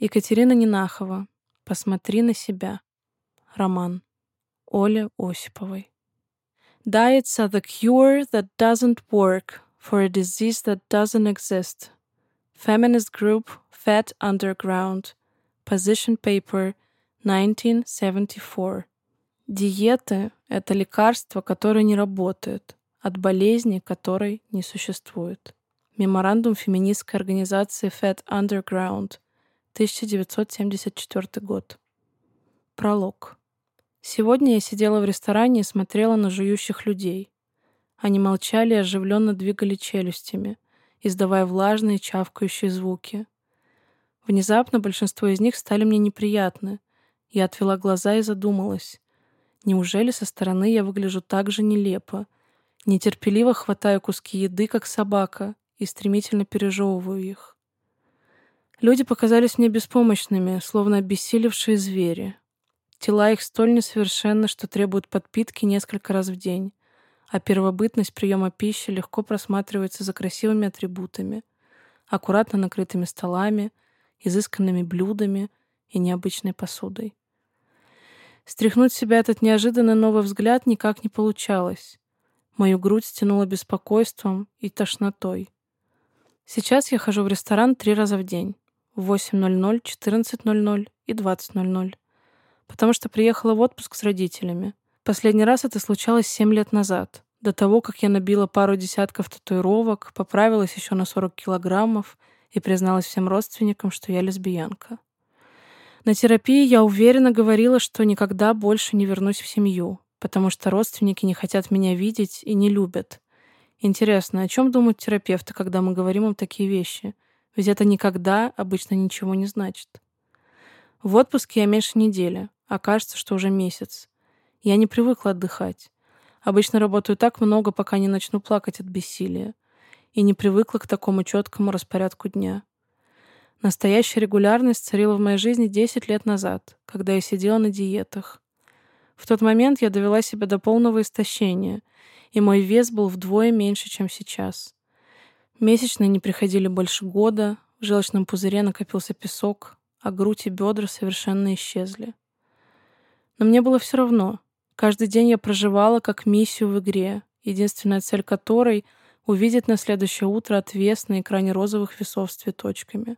Екатерина Нинахова. Посмотри на себя. Роман. Оля Осиповой. Diets are the cure that doesn't work for a disease that doesn't exist. Feminist group Fat Underground. Position paper 1974. Диеты — это лекарство, которое не работает, от болезни, которой не существует. Меморандум феминистской организации Fat Underground, 1974 год. Пролог. Сегодня я сидела в ресторане и смотрела на жующих людей. Они молчали и оживленно двигали челюстями, издавая влажные чавкающие звуки. Внезапно большинство из них стали мне неприятны. Я отвела глаза и задумалась. Неужели со стороны я выгляжу так же нелепо? Нетерпеливо хватаю куски еды, как собака, и стремительно пережевываю их. Люди показались мне беспомощными, словно обессилевшие звери. Тела их столь несовершенны, что требуют подпитки несколько раз в день, а первобытность приема пищи легко просматривается за красивыми атрибутами, аккуратно накрытыми столами, изысканными блюдами и необычной посудой. Стряхнуть себя этот неожиданный новый взгляд никак не получалось. Мою грудь стянуло беспокойством и тошнотой. Сейчас я хожу в ресторан три раза в день. В 8.00, 14.00 и 20.00 потому что приехала в отпуск с родителями. Последний раз это случалось семь лет назад, до того, как я набила пару десятков татуировок, поправилась еще на 40 килограммов и призналась всем родственникам, что я лесбиянка. На терапии я уверенно говорила, что никогда больше не вернусь в семью, потому что родственники не хотят меня видеть и не любят. Интересно, о чем думают терапевты, когда мы говорим им такие вещи? Ведь это никогда обычно ничего не значит. В отпуске я меньше недели, а кажется, что уже месяц. Я не привыкла отдыхать. Обычно работаю так много, пока не начну плакать от бессилия. И не привыкла к такому четкому распорядку дня. Настоящая регулярность царила в моей жизни 10 лет назад, когда я сидела на диетах. В тот момент я довела себя до полного истощения, и мой вес был вдвое меньше, чем сейчас. Месячные не приходили больше года, в желчном пузыре накопился песок, а грудь и бедра совершенно исчезли. Но мне было все равно. Каждый день я проживала как миссию в игре, единственная цель которой — увидеть на следующее утро отвес на экране розовых весов с цветочками.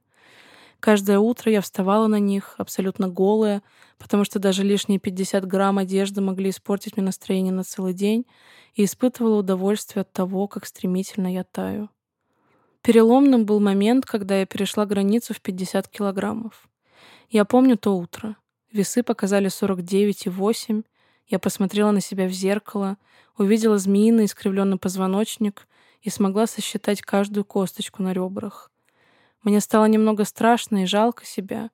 Каждое утро я вставала на них, абсолютно голая, потому что даже лишние 50 грамм одежды могли испортить мне настроение на целый день, и испытывала удовольствие от того, как стремительно я таю. Переломным был момент, когда я перешла границу в 50 килограммов. Я помню то утро. Весы показали 49,8. Я посмотрела на себя в зеркало, увидела змеиный искривленный позвоночник и смогла сосчитать каждую косточку на ребрах. Мне стало немного страшно и жалко себя,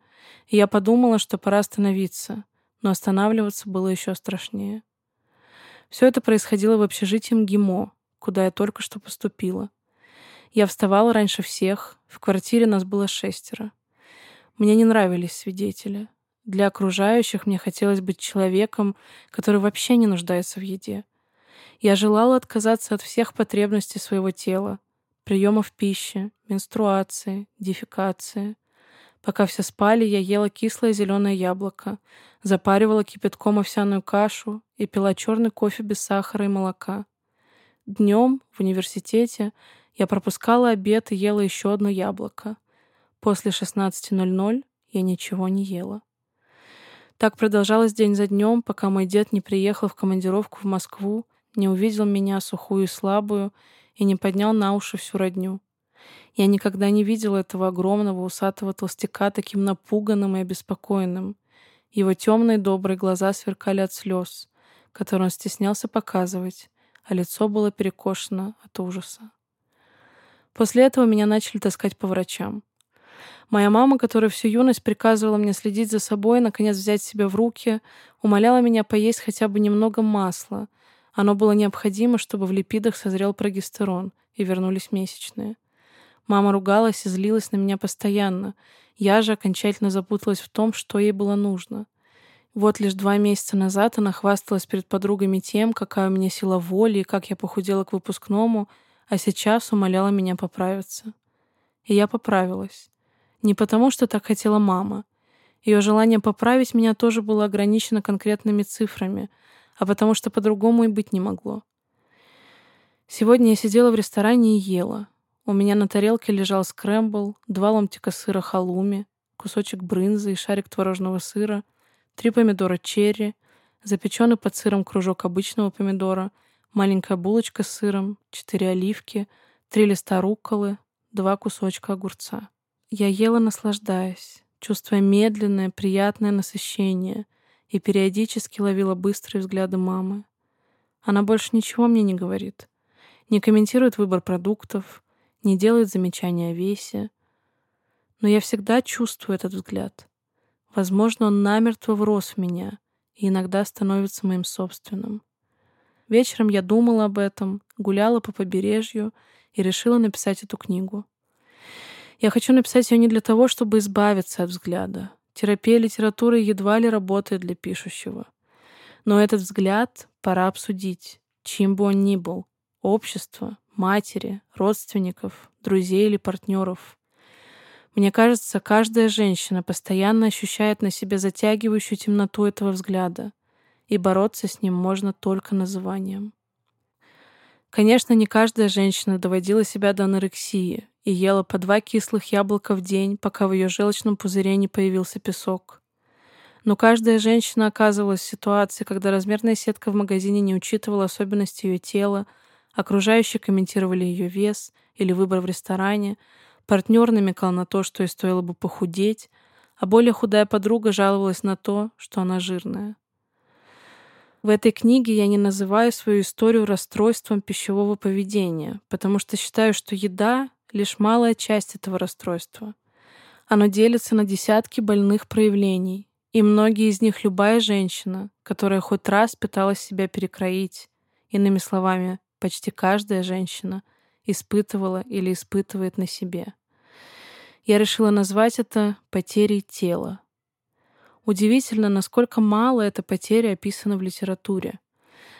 и я подумала, что пора остановиться, но останавливаться было еще страшнее. Все это происходило в общежитии МГИМО, куда я только что поступила. Я вставала раньше всех, в квартире нас было шестеро. Мне не нравились свидетели. Для окружающих мне хотелось быть человеком, который вообще не нуждается в еде. Я желала отказаться от всех потребностей своего тела, приемов пищи, менструации, дефекации. Пока все спали, я ела кислое зеленое яблоко, запаривала кипятком овсяную кашу и пила черный кофе без сахара и молока. Днем в университете я пропускала обед и ела еще одно яблоко. После 16.00 я ничего не ела. Так продолжалось день за днем, пока мой дед не приехал в командировку в Москву, не увидел меня сухую и слабую и не поднял на уши всю родню. Я никогда не видела этого огромного усатого толстяка таким напуганным и обеспокоенным. Его темные добрые глаза сверкали от слез, которые он стеснялся показывать, а лицо было перекошено от ужаса. После этого меня начали таскать по врачам. Моя мама, которая всю юность приказывала мне следить за собой, наконец взять себя в руки, умоляла меня поесть хотя бы немного масла. Оно было необходимо, чтобы в липидах созрел прогестерон и вернулись месячные. Мама ругалась и злилась на меня постоянно. Я же окончательно запуталась в том, что ей было нужно. Вот лишь два месяца назад она хвасталась перед подругами тем, какая у меня сила воли и как я похудела к выпускному, а сейчас умоляла меня поправиться. И я поправилась. Не потому, что так хотела мама. Ее желание поправить меня тоже было ограничено конкретными цифрами, а потому что по-другому и быть не могло. Сегодня я сидела в ресторане и ела. У меня на тарелке лежал скрэмбл, два ломтика сыра халуми, кусочек брынзы и шарик творожного сыра, три помидора черри, запеченный под сыром кружок обычного помидора, маленькая булочка с сыром, четыре оливки, три листа рукколы, два кусочка огурца. Я ела, наслаждаясь, чувствуя медленное, приятное насыщение, и периодически ловила быстрые взгляды мамы. Она больше ничего мне не говорит, не комментирует выбор продуктов, не делает замечания о весе. Но я всегда чувствую этот взгляд. Возможно, он намертво врос в меня и иногда становится моим собственным. Вечером я думала об этом, гуляла по побережью и решила написать эту книгу. Я хочу написать ее не для того, чтобы избавиться от взгляда. Терапия литературы едва ли работает для пишущего. Но этот взгляд пора обсудить, чьим бы он ни был. Общество, матери, родственников, друзей или партнеров. Мне кажется, каждая женщина постоянно ощущает на себе затягивающую темноту этого взгляда, и бороться с ним можно только называнием. Конечно, не каждая женщина доводила себя до анорексии и ела по два кислых яблока в день, пока в ее желчном пузыре не появился песок. Но каждая женщина оказывалась в ситуации, когда размерная сетка в магазине не учитывала особенности ее тела, окружающие комментировали ее вес или выбор в ресторане, партнер намекал на то, что ей стоило бы похудеть, а более худая подруга жаловалась на то, что она жирная. В этой книге я не называю свою историю расстройством пищевого поведения, потому что считаю, что еда — лишь малая часть этого расстройства. Оно делится на десятки больных проявлений, и многие из них любая женщина, которая хоть раз пыталась себя перекроить, иными словами, почти каждая женщина, испытывала или испытывает на себе. Я решила назвать это потерей тела, Удивительно, насколько мало эта потеря описана в литературе.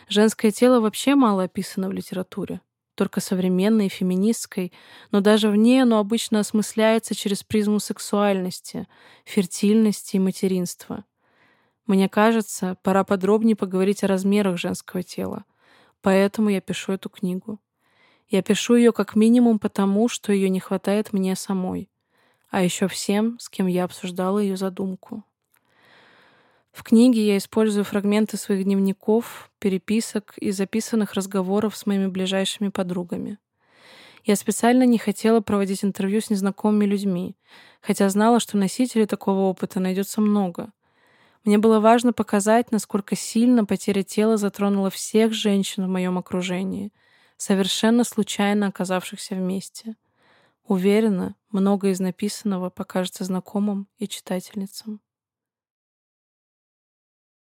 Женское тело вообще мало описано в литературе, только современной, феминистской, но даже в ней оно обычно осмысляется через призму сексуальности, фертильности и материнства. Мне кажется, пора подробнее поговорить о размерах женского тела. Поэтому я пишу эту книгу. Я пишу ее как минимум потому, что ее не хватает мне самой, а еще всем, с кем я обсуждала ее задумку. В книге я использую фрагменты своих дневников, переписок и записанных разговоров с моими ближайшими подругами. Я специально не хотела проводить интервью с незнакомыми людьми, хотя знала, что носителей такого опыта найдется много. Мне было важно показать, насколько сильно потеря тела затронула всех женщин в моем окружении, совершенно случайно оказавшихся вместе. Уверена, многое из написанного покажется знакомым и читательницам.